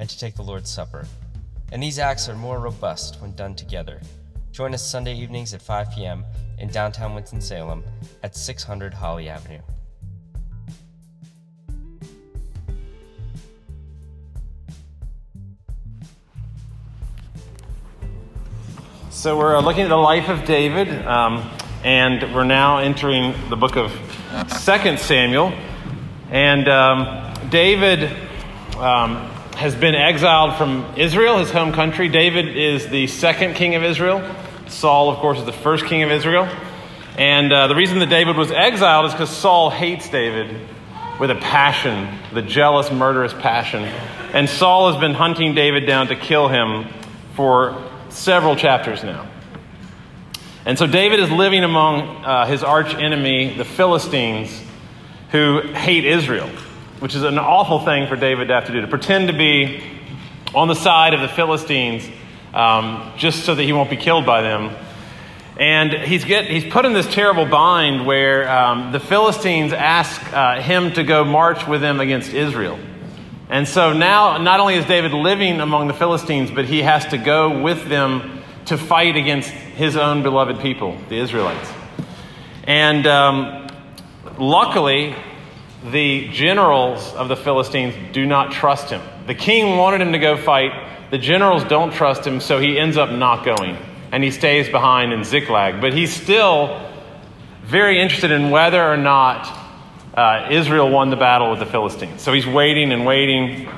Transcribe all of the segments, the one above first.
and to take the Lord's Supper. And these acts are more robust when done together. Join us Sunday evenings at 5 p.m. in downtown Winston-Salem at 600 Holly Avenue. So we're uh, looking at the life of David, um, and we're now entering the book of Second Samuel. And um, David um, has been exiled from Israel, his home country. David is the second king of Israel. Saul, of course, is the first king of Israel. And uh, the reason that David was exiled is because Saul hates David with a passion, the jealous, murderous passion. And Saul has been hunting David down to kill him for several chapters now. And so David is living among uh, his arch enemy, the Philistines, who hate Israel, which is an awful thing for David to have to do, to pretend to be on the side of the Philistines um, just so that he won't be killed by them. And he's, get, he's put in this terrible bind where um, the Philistines ask uh, him to go march with them against Israel. And so now, not only is David living among the Philistines, but he has to go with them to fight against his own beloved people, the Israelites. And um, luckily, the generals of the Philistines do not trust him. The king wanted him to go fight. The generals don't trust him, so he ends up not going. And he stays behind in Ziklag. But he's still very interested in whether or not uh, Israel won the battle with the Philistines. So he's waiting and waiting,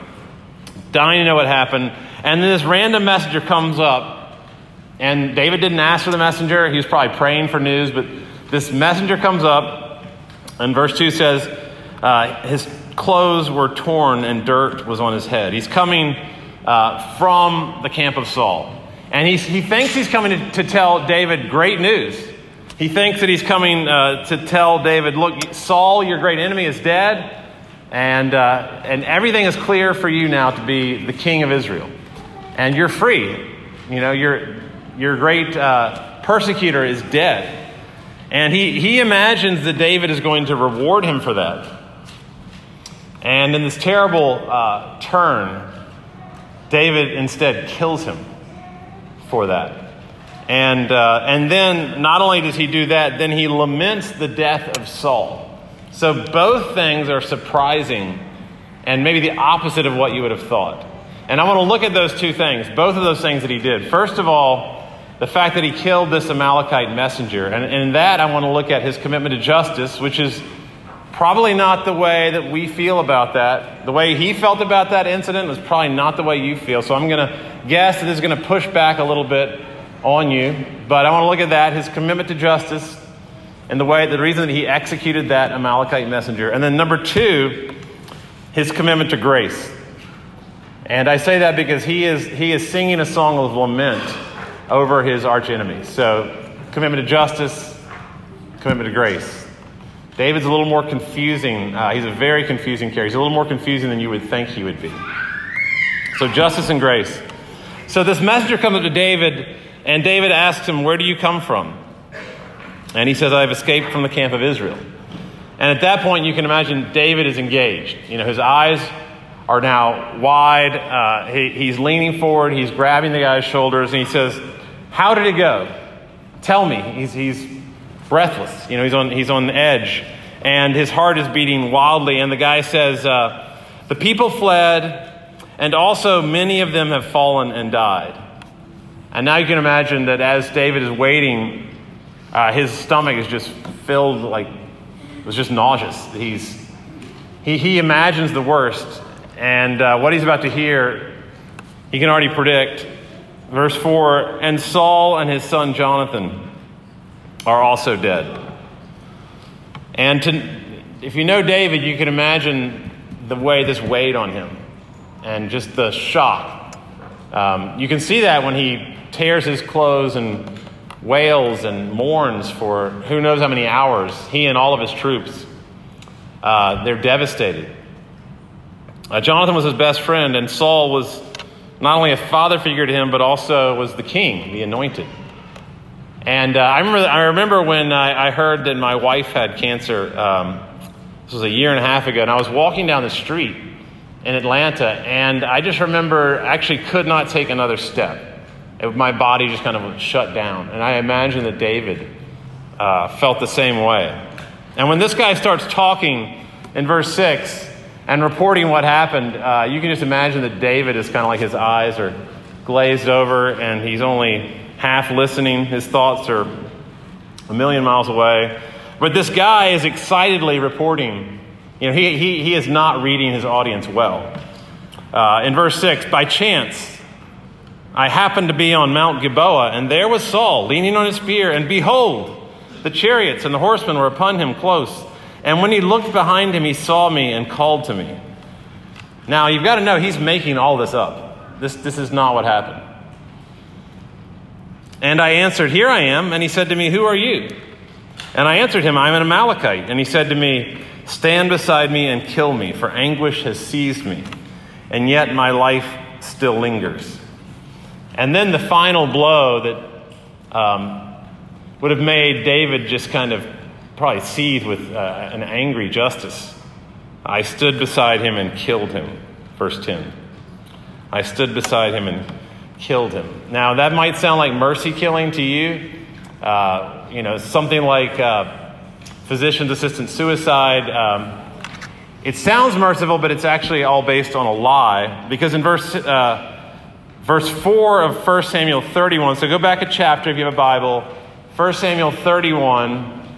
dying to know what happened. And then this random messenger comes up, and David didn't ask for the messenger. He was probably praying for news, but this messenger comes up, and verse 2 says, uh, His clothes were torn and dirt was on his head. He's coming uh, from the camp of Saul. And he's, he thinks he's coming to, to tell David great news. He thinks that he's coming uh, to tell David, look, Saul, your great enemy, is dead, and, uh, and everything is clear for you now to be the king of Israel. And you're free. You know, your, your great uh, persecutor is dead. And he, he imagines that David is going to reward him for that. And in this terrible uh, turn, David instead kills him for that. And, uh, and then not only does he do that, then he laments the death of Saul. So both things are surprising and maybe the opposite of what you would have thought. And I want to look at those two things, both of those things that he did. First of all, the fact that he killed this Amalekite messenger. And in that, I want to look at his commitment to justice, which is probably not the way that we feel about that. The way he felt about that incident is probably not the way you feel. So I'm going to guess that this is going to push back a little bit on you. But I want to look at that, his commitment to justice, and the way, the reason that he executed that Amalekite messenger. And then number two, his commitment to grace. And I say that because he is, he is singing a song of lament over his archenemy. So, commitment to justice, commitment to grace. David's a little more confusing. Uh, he's a very confusing character. He's a little more confusing than you would think he would be. So, justice and grace. So, this messenger comes up to David, and David asks him, Where do you come from? And he says, I've escaped from the camp of Israel. And at that point, you can imagine David is engaged. You know, his eyes are now wide. Uh, he, he's leaning forward. He's grabbing the guy's shoulders, and he says, How did it go? Tell me. He's, he's breathless. You know, he's on, he's on the edge. And his heart is beating wildly. And the guy says, uh, The people fled, and also many of them have fallen and died. And now you can imagine that as David is waiting, uh, his stomach is just filled, like, it was just nauseous. He's, he, he imagines the worst. And uh, what he's about to hear, he can already predict. Verse 4 And Saul and his son Jonathan are also dead. And to, if you know David, you can imagine the way this weighed on him and just the shock Um, you can see that when he tears his clothes and wails and mourns for who knows how many hours, he and all of his troops. Uh, they're devastated. Uh, Jonathan was his best friend, and Saul was not only a father figure to him, but also was the king, the anointed. And uh, I, remember, I remember when I, I, heard that my wife had cancer. Um, this was a year and a half ago, and I was walking down the street in Atlanta, and I just remember actually could not take another step. It, my body just kind of shut down. And I imagine that David uh, felt the same way. And when this guy starts talking in verse 6 and reporting what happened, uh, you can just imagine that David is kind of like his eyes are glazed over and he's only half listening. His thoughts are a million miles away. But this guy is excitedly reporting. You know, he, he, he is not reading his audience well. Uh, in verse 6, by chance, I happened to be on Mount Gilboa, and there was Saul leaning on his spear, and behold, the chariots and the horsemen were upon him close. And when he looked behind him, he saw me and called to me. Now, you've got to know he's making all this up. This, this is not what happened. And I answered, Here I am. And he said to me, Who are you? And I answered him, I'm an Amalekite. And he said to me, Stand beside me and kill me, for anguish has seized me, and yet my life still lingers. And then the final blow that um, would have made David just kind of probably seethe with uh, an angry justice. I stood beside him and killed him. Verse 10. I stood beside him and killed him. Now, that might sound like mercy killing to you. Uh, you know, something like uh, physician's assistant suicide. Um, it sounds merciful, but it's actually all based on a lie. Because in verse, uh, verse 4 of 1 Samuel 31, so go back a chapter if you have a Bible. 1 Samuel 31,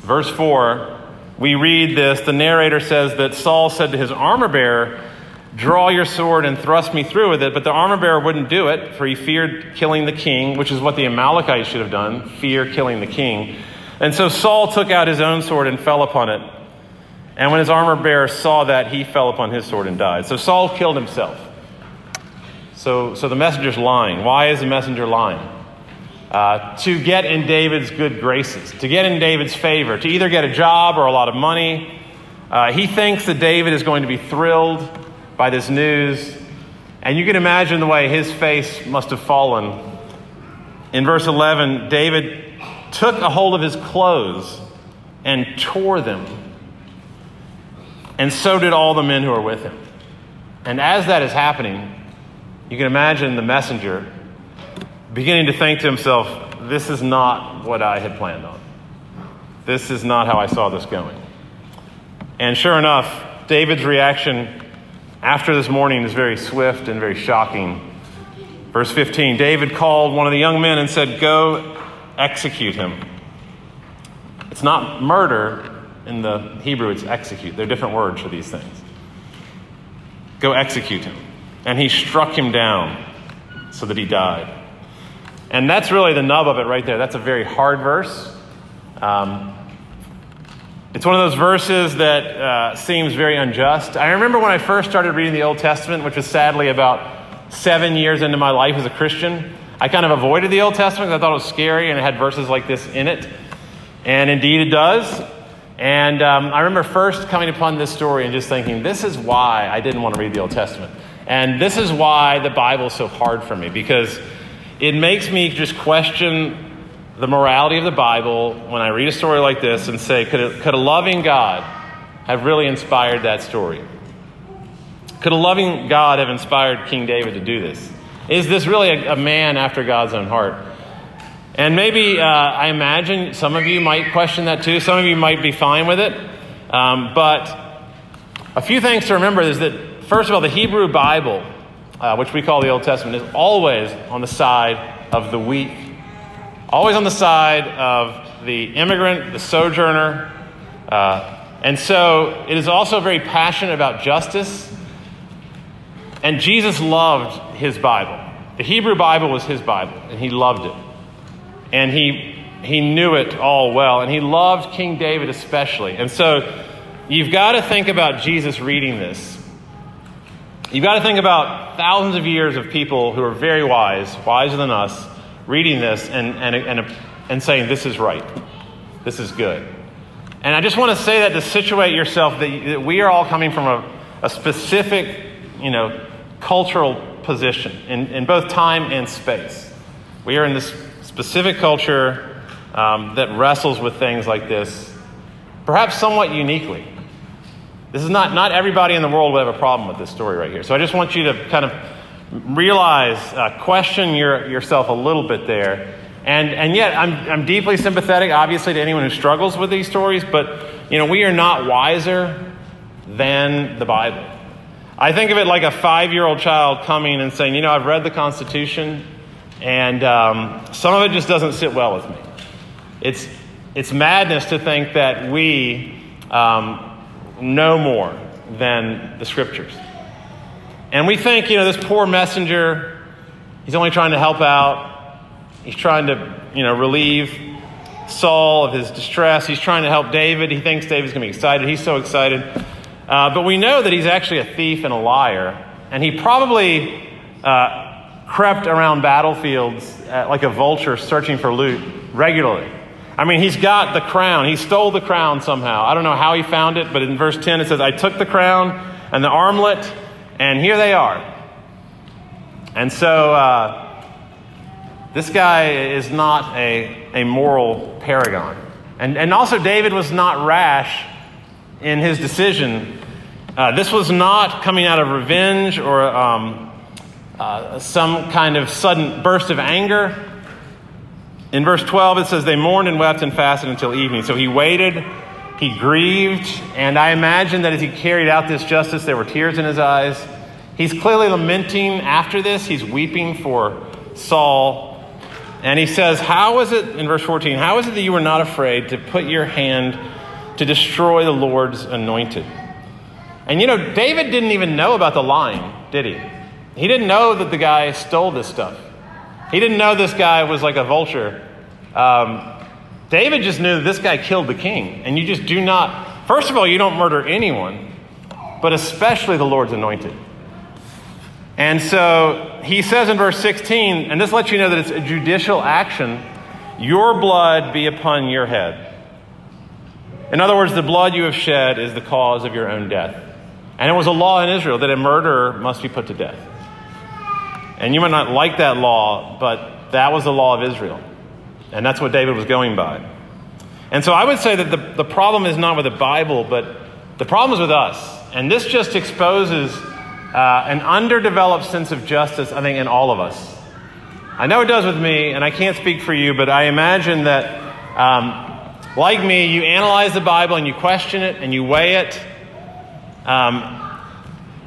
verse 4, we read this. The narrator says that Saul said to his armor bearer, Draw your sword and thrust me through with it. But the armor bearer wouldn't do it, for he feared killing the king, which is what the Amalekites should have done fear killing the king. And so Saul took out his own sword and fell upon it. And when his armor bearer saw that, he fell upon his sword and died. So Saul killed himself. So, so the messenger's lying. Why is the messenger lying? Uh, to get in David's good graces, to get in David's favor, to either get a job or a lot of money. Uh, he thinks that David is going to be thrilled by this news. And you can imagine the way his face must have fallen. In verse 11, David took a hold of his clothes and tore them. And so did all the men who were with him. And as that is happening, you can imagine the messenger beginning to think to himself, this is not what I had planned on. This is not how I saw this going. And sure enough, David's reaction after this morning is very swift and very shocking. Verse 15 David called one of the young men and said, Go execute him. It's not murder in the Hebrew, it's execute. They're different words for these things. Go execute him. And he struck him down so that he died. And that's really the nub of it right there. That's a very hard verse. Um, it's one of those verses that uh, seems very unjust. I remember when I first started reading the Old Testament, which was sadly about seven years into my life as a Christian. I kind of avoided the Old Testament because I thought it was scary and it had verses like this in it. And indeed it does. And um, I remember first coming upon this story and just thinking, this is why I didn't want to read the Old Testament. And this is why the Bible is so hard for me because it makes me just question the morality of the Bible when I read a story like this and say, could a, could a loving God have really inspired that story? Could a loving God have inspired King David to do this? Is this really a, a man after God's own heart? And maybe uh, I imagine some of you might question that too. Some of you might be fine with it. Um, but a few things to remember is that, first of all, the Hebrew Bible, uh, which we call the Old Testament, is always on the side of the weak always on the side of the immigrant, the sojourner. Uh, and so it is also very passionate about justice. And Jesus loved his Bible. The Hebrew Bible was his Bible, and he loved it. And he, he knew it all well. And he loved King David especially. And so you've got to think about Jesus reading this. You've got to think about thousands of years of people who are very wise, wiser than us, reading this and, and, and, and saying, This is right. This is good. And I just want to say that to situate yourself that, that we are all coming from a, a specific, you know, cultural position in, in both time and space. We are in this specific culture um, that wrestles with things like this, perhaps somewhat uniquely. This is not, not everybody in the world will have a problem with this story right here. So I just want you to kind of realize, uh, question your, yourself a little bit there. And, and yet, I'm, I'm deeply sympathetic, obviously, to anyone who struggles with these stories, but, you know, we are not wiser than the Bible. I think of it like a five year old child coming and saying, you know, I've read the Constitution, and um, some of it just doesn't sit well with me. It's, it's madness to think that we um, know more than the Scriptures. And we think, you know, this poor messenger, he's only trying to help out. He's trying to, you know, relieve Saul of his distress. He's trying to help David. He thinks David's going to be excited. He's so excited. Uh, but we know that he's actually a thief and a liar. And he probably uh, crept around battlefields like a vulture searching for loot regularly. I mean, he's got the crown. He stole the crown somehow. I don't know how he found it, but in verse 10 it says, I took the crown and the armlet and here they are. And so uh, this guy is not a, a moral paragon. And, and also, David was not rash in his decision. Uh, this was not coming out of revenge or um, uh, some kind of sudden burst of anger. In verse 12, it says, They mourned and wept and fasted until evening. So he waited, he grieved, and I imagine that as he carried out this justice, there were tears in his eyes. He's clearly lamenting after this. He's weeping for Saul. And he says, How is it, in verse 14, how is it that you were not afraid to put your hand to destroy the Lord's anointed? And you know, David didn't even know about the lying, did he? He didn't know that the guy stole this stuff. He didn't know this guy was like a vulture. Um, David just knew that this guy killed the king. And you just do not, first of all, you don't murder anyone, but especially the Lord's anointed. And so he says in verse 16, and this lets you know that it's a judicial action your blood be upon your head. In other words, the blood you have shed is the cause of your own death. And it was a law in Israel that a murderer must be put to death. And you might not like that law, but that was the law of Israel. And that's what David was going by. And so I would say that the, the problem is not with the Bible, but the problem is with us. And this just exposes uh, an underdeveloped sense of justice, I think, in all of us. I know it does with me, and I can't speak for you, but I imagine that, um, like me, you analyze the Bible and you question it and you weigh it, um,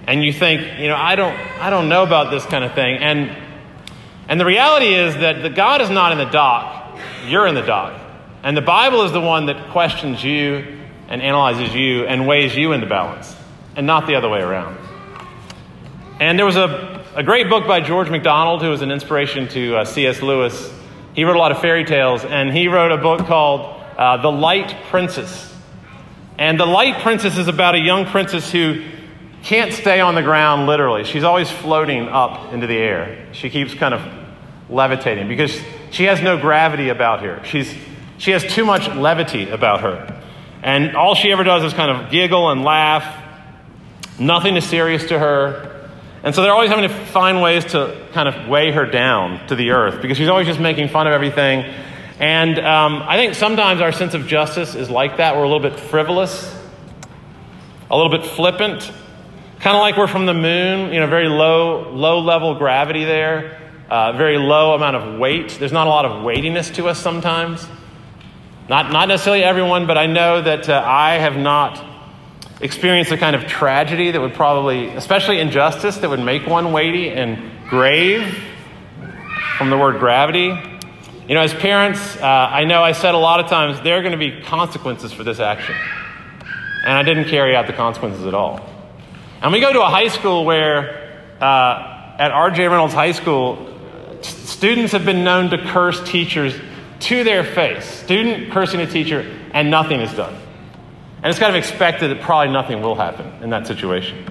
and you think, you know, I don't, I don't know about this kind of thing. And, and the reality is that the God is not in the dock, you're in the dock. And the Bible is the one that questions you and analyzes you and weighs you in the balance, and not the other way around. And there was a, a great book by George MacDonald, who was an inspiration to uh, C.S. Lewis. He wrote a lot of fairy tales, and he wrote a book called uh, The Light Princess. And The Light Princess is about a young princess who can't stay on the ground literally. She's always floating up into the air. She keeps kind of levitating because she has no gravity about her. She's, she has too much levity about her. And all she ever does is kind of giggle and laugh. Nothing is serious to her. And so they're always having to find ways to kind of weigh her down to the earth because she's always just making fun of everything. And um, I think sometimes our sense of justice is like that. We're a little bit frivolous, a little bit flippant, kind of like we're from the moon, you know, very low, low level gravity there, uh, very low amount of weight. There's not a lot of weightiness to us sometimes. Not, not necessarily everyone, but I know that uh, I have not experienced a kind of tragedy that would probably, especially injustice, that would make one weighty and grave from the word gravity. You know, as parents, uh, I know I said a lot of times there are going to be consequences for this action. And I didn't carry out the consequences at all. And we go to a high school where, uh, at R.J. Reynolds High School, students have been known to curse teachers to their face. Student cursing a teacher, and nothing is done. And it's kind of expected that probably nothing will happen in that situation.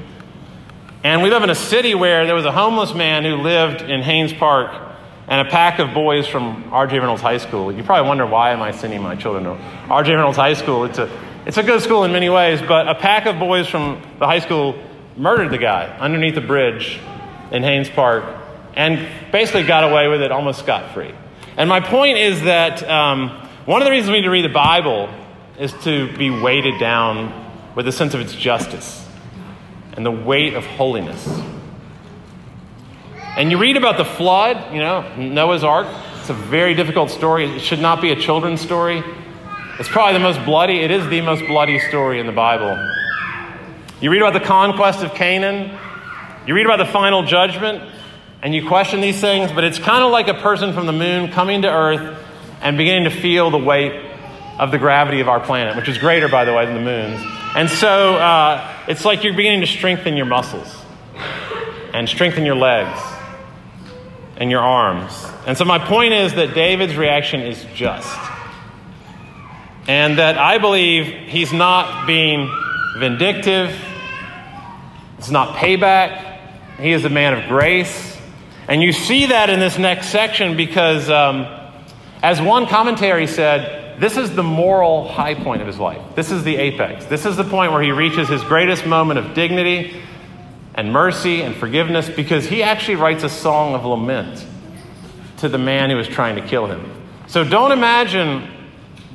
And we live in a city where there was a homeless man who lived in Hanes Park and a pack of boys from R.J. Reynolds High School. You probably wonder why am I sending my children to R.J. Reynolds High School? It's a, it's a good school in many ways, but a pack of boys from the high school murdered the guy underneath a bridge in Hanes Park and basically got away with it almost scot free. And my point is that um, one of the reasons we need to read the Bible is to be weighted down with a sense of its justice and the weight of holiness. And you read about the flood, you know, Noah's Ark. It's a very difficult story. It should not be a children's story. It's probably the most bloody, it is the most bloody story in the Bible. You read about the conquest of Canaan, you read about the final judgment, and you question these things, but it's kind of like a person from the moon coming to earth and beginning to feel the weight of the gravity of our planet, which is greater, by the way, than the moon's. And so uh, it's like you're beginning to strengthen your muscles and strengthen your legs and your arms. And so my point is that David's reaction is just. And that I believe he's not being vindictive, it's not payback. He is a man of grace. And you see that in this next section because, um, as one commentary said, this is the moral high point of his life. This is the apex. This is the point where he reaches his greatest moment of dignity and mercy and forgiveness because he actually writes a song of lament to the man who was trying to kill him. So don't imagine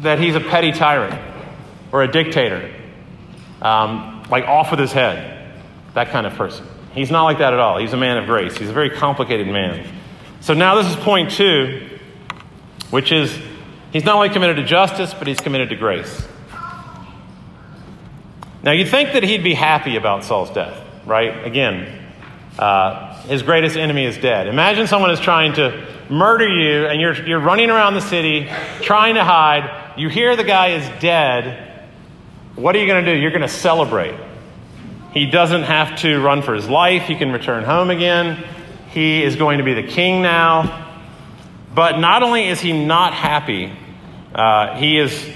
that he's a petty tyrant or a dictator, um, like off with his head, that kind of person. He's not like that at all. He's a man of grace, he's a very complicated man. So now this is point two, which is he's not only committed to justice, but he's committed to grace. Now you'd think that he'd be happy about Saul's death, right? Again, uh, his greatest enemy is dead. Imagine someone is trying to murder you and you're, you're running around the city trying to hide. You hear the guy is dead. What are you going to do? You're going to celebrate. He doesn't have to run for his life. He can return home again. He is going to be the king now. But not only is he not happy, uh, he is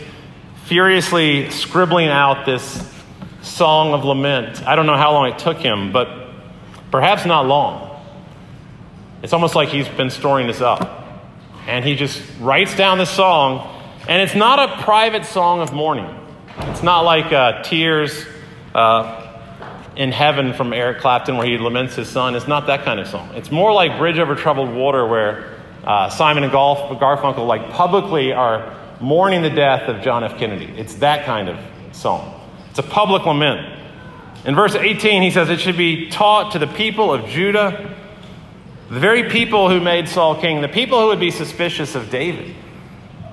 furiously scribbling out this song of lament. I don't know how long it took him, but perhaps not long. It's almost like he's been storing this up. And he just writes down this song, and it's not a private song of mourning. It's not like uh, Tears uh, in Heaven from Eric Clapton, where he laments his son. It's not that kind of song. It's more like Bridge Over Troubled Water, where uh, Simon and Garfunkel like publicly are mourning the death of John F. Kennedy. It's that kind of song. It's a public lament. In verse 18, he says, It should be taught to the people of Judah the very people who made Saul king, the people who would be suspicious of David,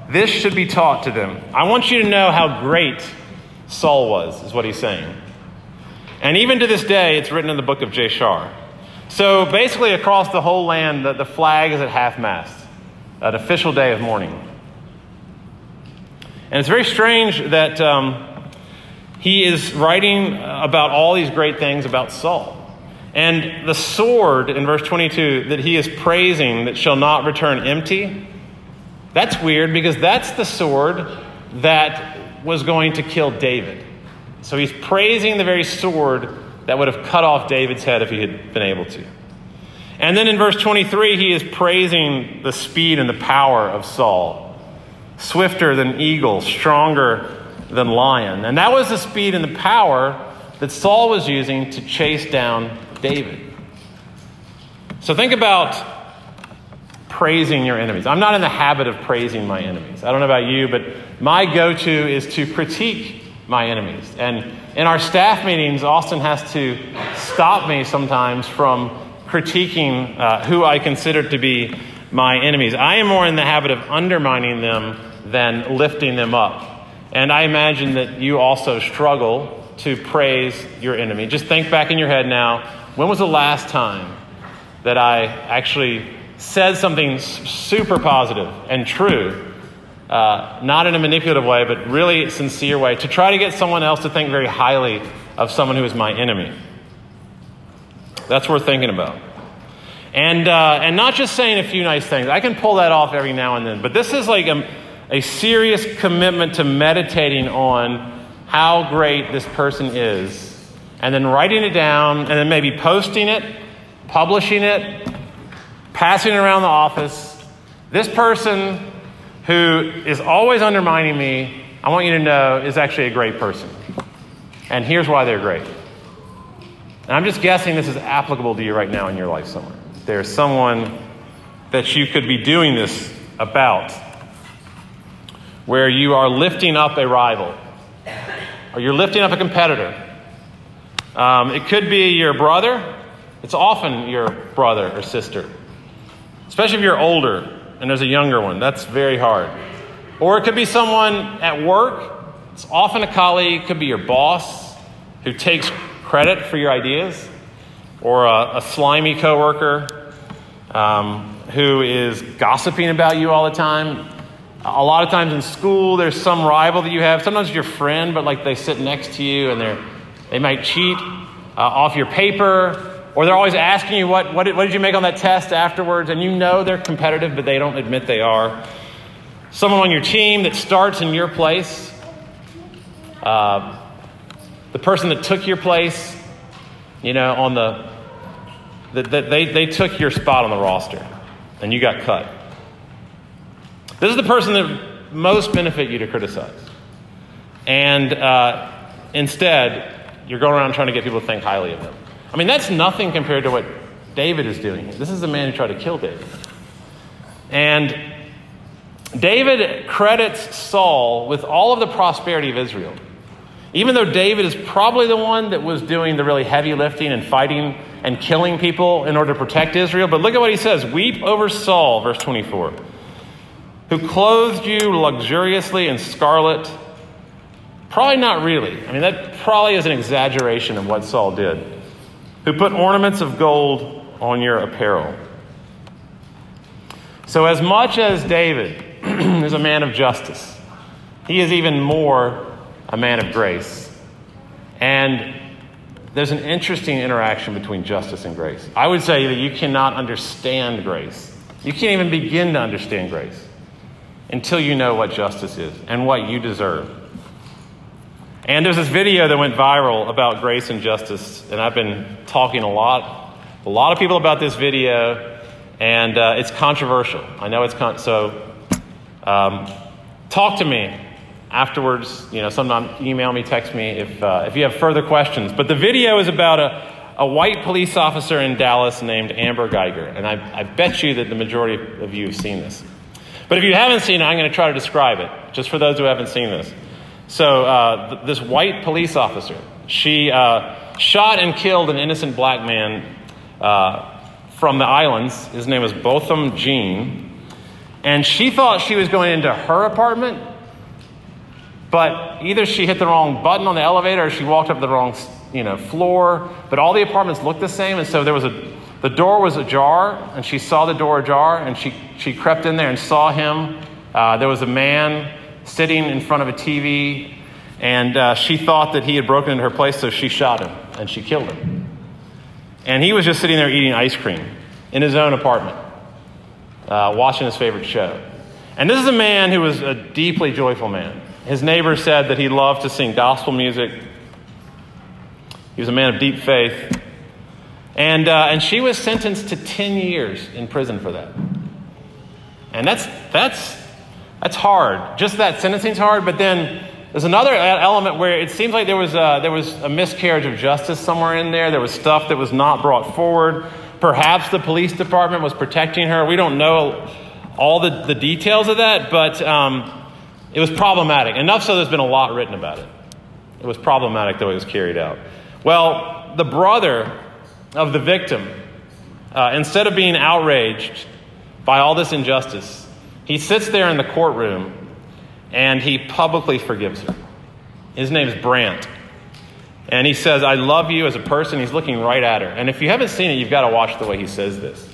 this should be taught to them. I want you to know how great Saul was, is what he's saying. And even to this day, it's written in the book of Jashar. So basically, across the whole land, the, the flag is at half mast, an official day of mourning. And it's very strange that um, he is writing about all these great things about Saul. And the sword in verse 22 that he is praising that shall not return empty, that's weird because that's the sword that was going to kill David. So he's praising the very sword that would have cut off David's head if he had been able to. And then in verse 23, he is praising the speed and the power of Saul. Swifter than eagle, stronger than lion. And that was the speed and the power that Saul was using to chase down David. So think about praising your enemies. I'm not in the habit of praising my enemies. I don't know about you, but my go to is to critique my enemies. And in our staff meetings, Austin has to stop me sometimes from critiquing uh, who I consider to be my enemies. I am more in the habit of undermining them than lifting them up. And I imagine that you also struggle to praise your enemy. Just think back in your head now when was the last time that I actually said something super positive and true, uh, not in a manipulative way, but really sincere way, to try to get someone else to think very highly of someone who is my enemy? That's worth thinking about. And, uh, and not just saying a few nice things. I can pull that off every now and then, but this is like a, a serious commitment to meditating on how great this person is and then writing it down, and then maybe posting it, publishing it, passing it around the office. This person who is always undermining me, I want you to know, is actually a great person. And here's why they're great. And I'm just guessing this is applicable to you right now in your life somewhere. There's someone that you could be doing this about where you are lifting up a rival or you're lifting up a competitor. Um, it could be your brother, it's often your brother or sister, especially if you're older and there's a younger one. That's very hard. Or it could be someone at work, it's often a colleague, could be your boss who takes credit for your ideas, or a, a slimy coworker um, who is gossiping about you all the time. A lot of times in school, there's some rival that you have. Sometimes your friend, but like they sit next to you and they're, they might cheat uh, off your paper, or they're always asking you, what, what did, what did you make on that test afterwards? And you know they're competitive, but they don't admit they are. Someone on your team that starts in your place. Uh, the person that took your place, you know, on the, the, the, they, they took your spot on the roster and you got cut. This is the person that most benefit you to criticize. And uh, instead, you're going around trying to get people to think highly of them. I mean, that's nothing compared to what David is doing. This is the man who tried to kill David. And David credits Saul with all of the prosperity of Israel. Even though David is probably the one that was doing the really heavy lifting and fighting and killing people in order to protect Israel. But look at what he says Weep over Saul, verse 24 who clothed you luxuriously in scarlet? Probably not really. I mean, that probably is an exaggeration of what Saul did. Who put ornaments of gold on your apparel. So, as much as David is a man of justice, he is even more a man of grace. And there's an interesting interaction between justice and grace. I would say that you cannot understand grace. You can't even begin to understand grace until you know what justice is and what you deserve. And there's this video that went viral about grace and justice, and I've been talking a lot, a lot of people about this video, and uh, it's controversial. I know it's con- so. Um, talk to me afterwards. You know, sometime email me, text me if uh, if you have further questions. But the video is about a a white police officer in Dallas named Amber Guyger, and I, I bet you that the majority of you have seen this. But if you haven't seen it, I'm going to try to describe it, just for those who haven't seen this. So, uh, th- this white police officer, she uh, shot and killed an innocent black man uh, from the islands. His name was Botham Jean. And she thought she was going into her apartment, but either she hit the wrong button on the elevator or she walked up the wrong you know, floor. But all the apartments looked the same, and so there was a the door was ajar, and she saw the door ajar, and she, she crept in there and saw him. Uh, there was a man sitting in front of a TV, and uh, she thought that he had broken into her place, so she shot him, and she killed him. And he was just sitting there eating ice cream in his own apartment, uh, watching his favorite show. And this is a man who was a deeply joyful man. His neighbors said that he loved to sing gospel music. He was a man of deep faith. And, uh, and she was sentenced to 10 years in prison for that. And that's, that's, that's hard. Just that sentencing's hard, but then there's another element where it seems like there was, a, there was a miscarriage of justice somewhere in there. There was stuff that was not brought forward. Perhaps the police department was protecting her. We don't know all the, the details of that, but um, it was problematic. Enough so there's been a lot written about it. It was problematic the way it was carried out. Well, the brother of the victim, uh, instead of being outraged by all this injustice, he sits there in the courtroom and he publicly forgives her. His name is Brandt. And he says, I love you as a person. He's looking right at her. And if you haven't seen it, you've got to watch the way he says this.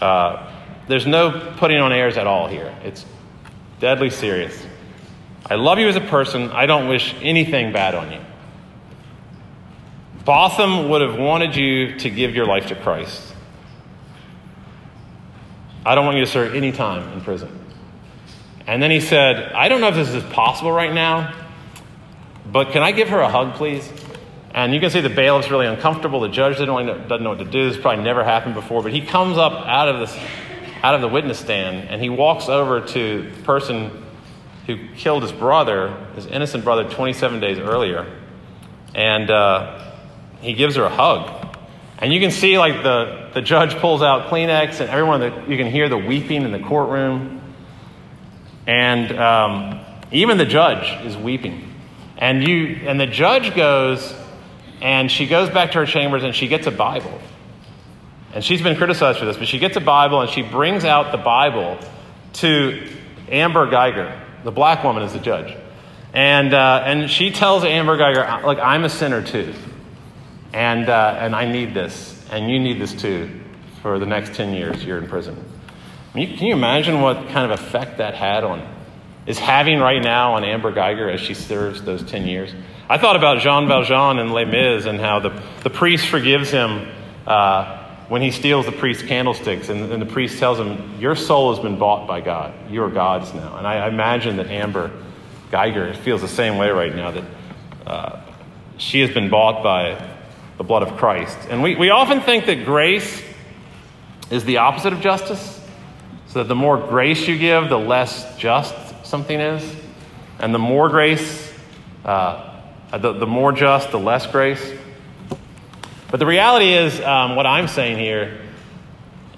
Uh, there's no putting on airs at all here. It's deadly serious. I love you as a person. I don't wish anything bad on you. Botham would have wanted you to give your life to Christ. I don't want you to serve any time in prison. And then he said, I don't know if this is possible right now, but can I give her a hug, please? And you can see the bailiff's really uncomfortable. The judge doesn't know, what to do. This probably never happened before. But he comes up out of, this, out of the witness stand and he walks over to the person who killed his brother, his innocent brother, 27 days earlier. And uh, he gives her a hug. And you can see, like, the, the judge pulls out Kleenex, and everyone, that you can hear the weeping in the courtroom. And um, even the judge is weeping. And, you, and the judge goes, and she goes back to her chambers and she gets a Bible. And she's been criticized for this, but she gets a Bible and she brings out the Bible to Amber Guyger. The black woman is the judge. And, uh, and she tells Amber Guyger, Look, I'm a sinner too. And, uh, and I need this. And you need this too for the next 10 years you're in prison. Can you, can you imagine what kind of effect that had on, is having right now on Amber Guyger as she serves those 10 years? I thought about Jean Valjean in Les Mis and how the, the priest forgives him uh, when he steals the priest's candlesticks, and, and, the priest tells him, Your soul has been bought by God. You are God's now. And I, I imagine that Amber Guyger feels the same way right now, that uh, she has been bought by the blood of Christ. And we, we often think that grace is the opposite of justice, so that the more grace you give, the less just something is. And the more grace, uh, the, the more just, the less grace. But the reality is, um, what I'm saying here,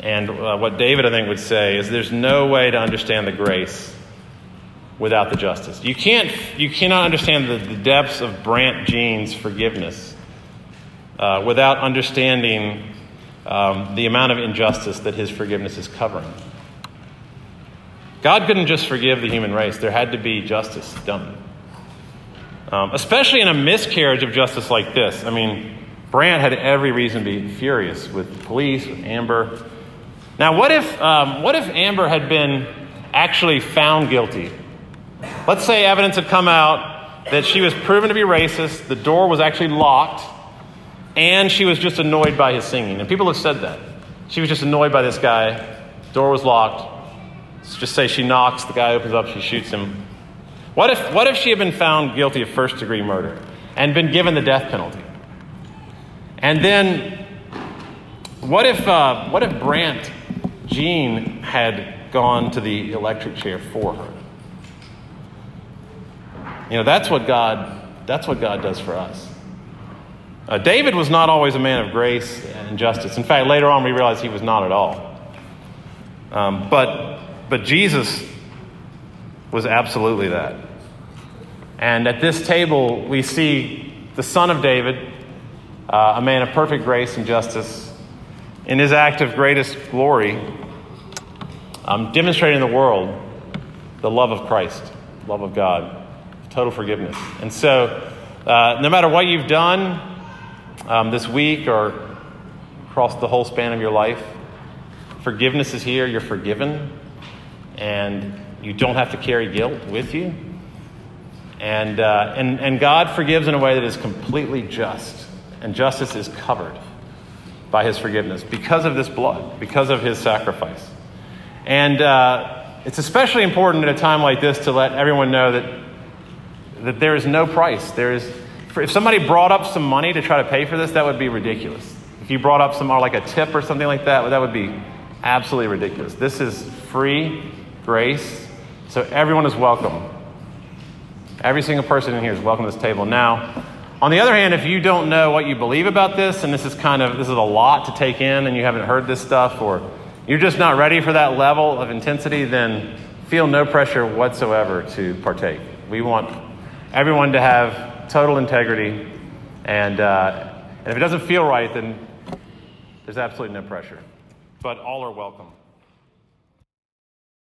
and uh, what David, I think, would say, is there's no way to understand the grace without the justice. You, can't, you cannot understand the, the depths of Brandt Jean's forgiveness uh, without understanding um, the amount of injustice that his forgiveness is covering. God couldn't just forgive the human race, there had to be justice done. Um, especially in a miscarriage of justice like this. I mean, Brandt had every reason to be furious with police, with Amber. Now, what if, um, what if Amber had been actually found guilty? Let's say evidence had come out that she was proven to be racist, the door was actually locked, and she was just annoyed by his singing. And people have said that. She was just annoyed by this guy, door was locked. Let's just say she knocks, the guy opens up, she shoots him. What if, what if she had been found guilty of first degree murder and been given the death penalty? And then, what if, uh, what if Brandt Jean had gone to the electric chair for her? You know, that's what God, that's what God does for us. Uh, David was not always a man of grace and justice. In fact, later on we realize he was not at all. Um, but, but Jesus was absolutely that. And at this table, we see the son of David, uh, a man of perfect grace and justice, in his act of greatest glory, um, demonstrating in the world the love of Christ, love of God, total forgiveness. And so, uh, no matter what you've done um, this week or across the whole span of your life, forgiveness is here. You're forgiven, and you don't have to carry guilt with you. And, uh, and, and God forgives in a way that is completely just, and justice is covered by his forgiveness because of this blood, because of his sacrifice. And uh, it's especially important at a time like this to let everyone know that, that there is no price. There is, if somebody brought up some money to try to pay for this, that would be ridiculous. If you brought up some, or like a tip or something like that, that would be absolutely ridiculous. This is free grace, so everyone is welcome. Every single person in here is welcome to this table. Now, on the other hand, if you don't know what you believe about this, and this is kind of this is a lot to take in, and you haven't heard this stuff, or you're just not ready for that level of intensity, then feel no pressure whatsoever to partake. We want everyone to have total integrity, and, uh, and if it doesn't feel right, then there's absolutely no pressure. But all are welcome.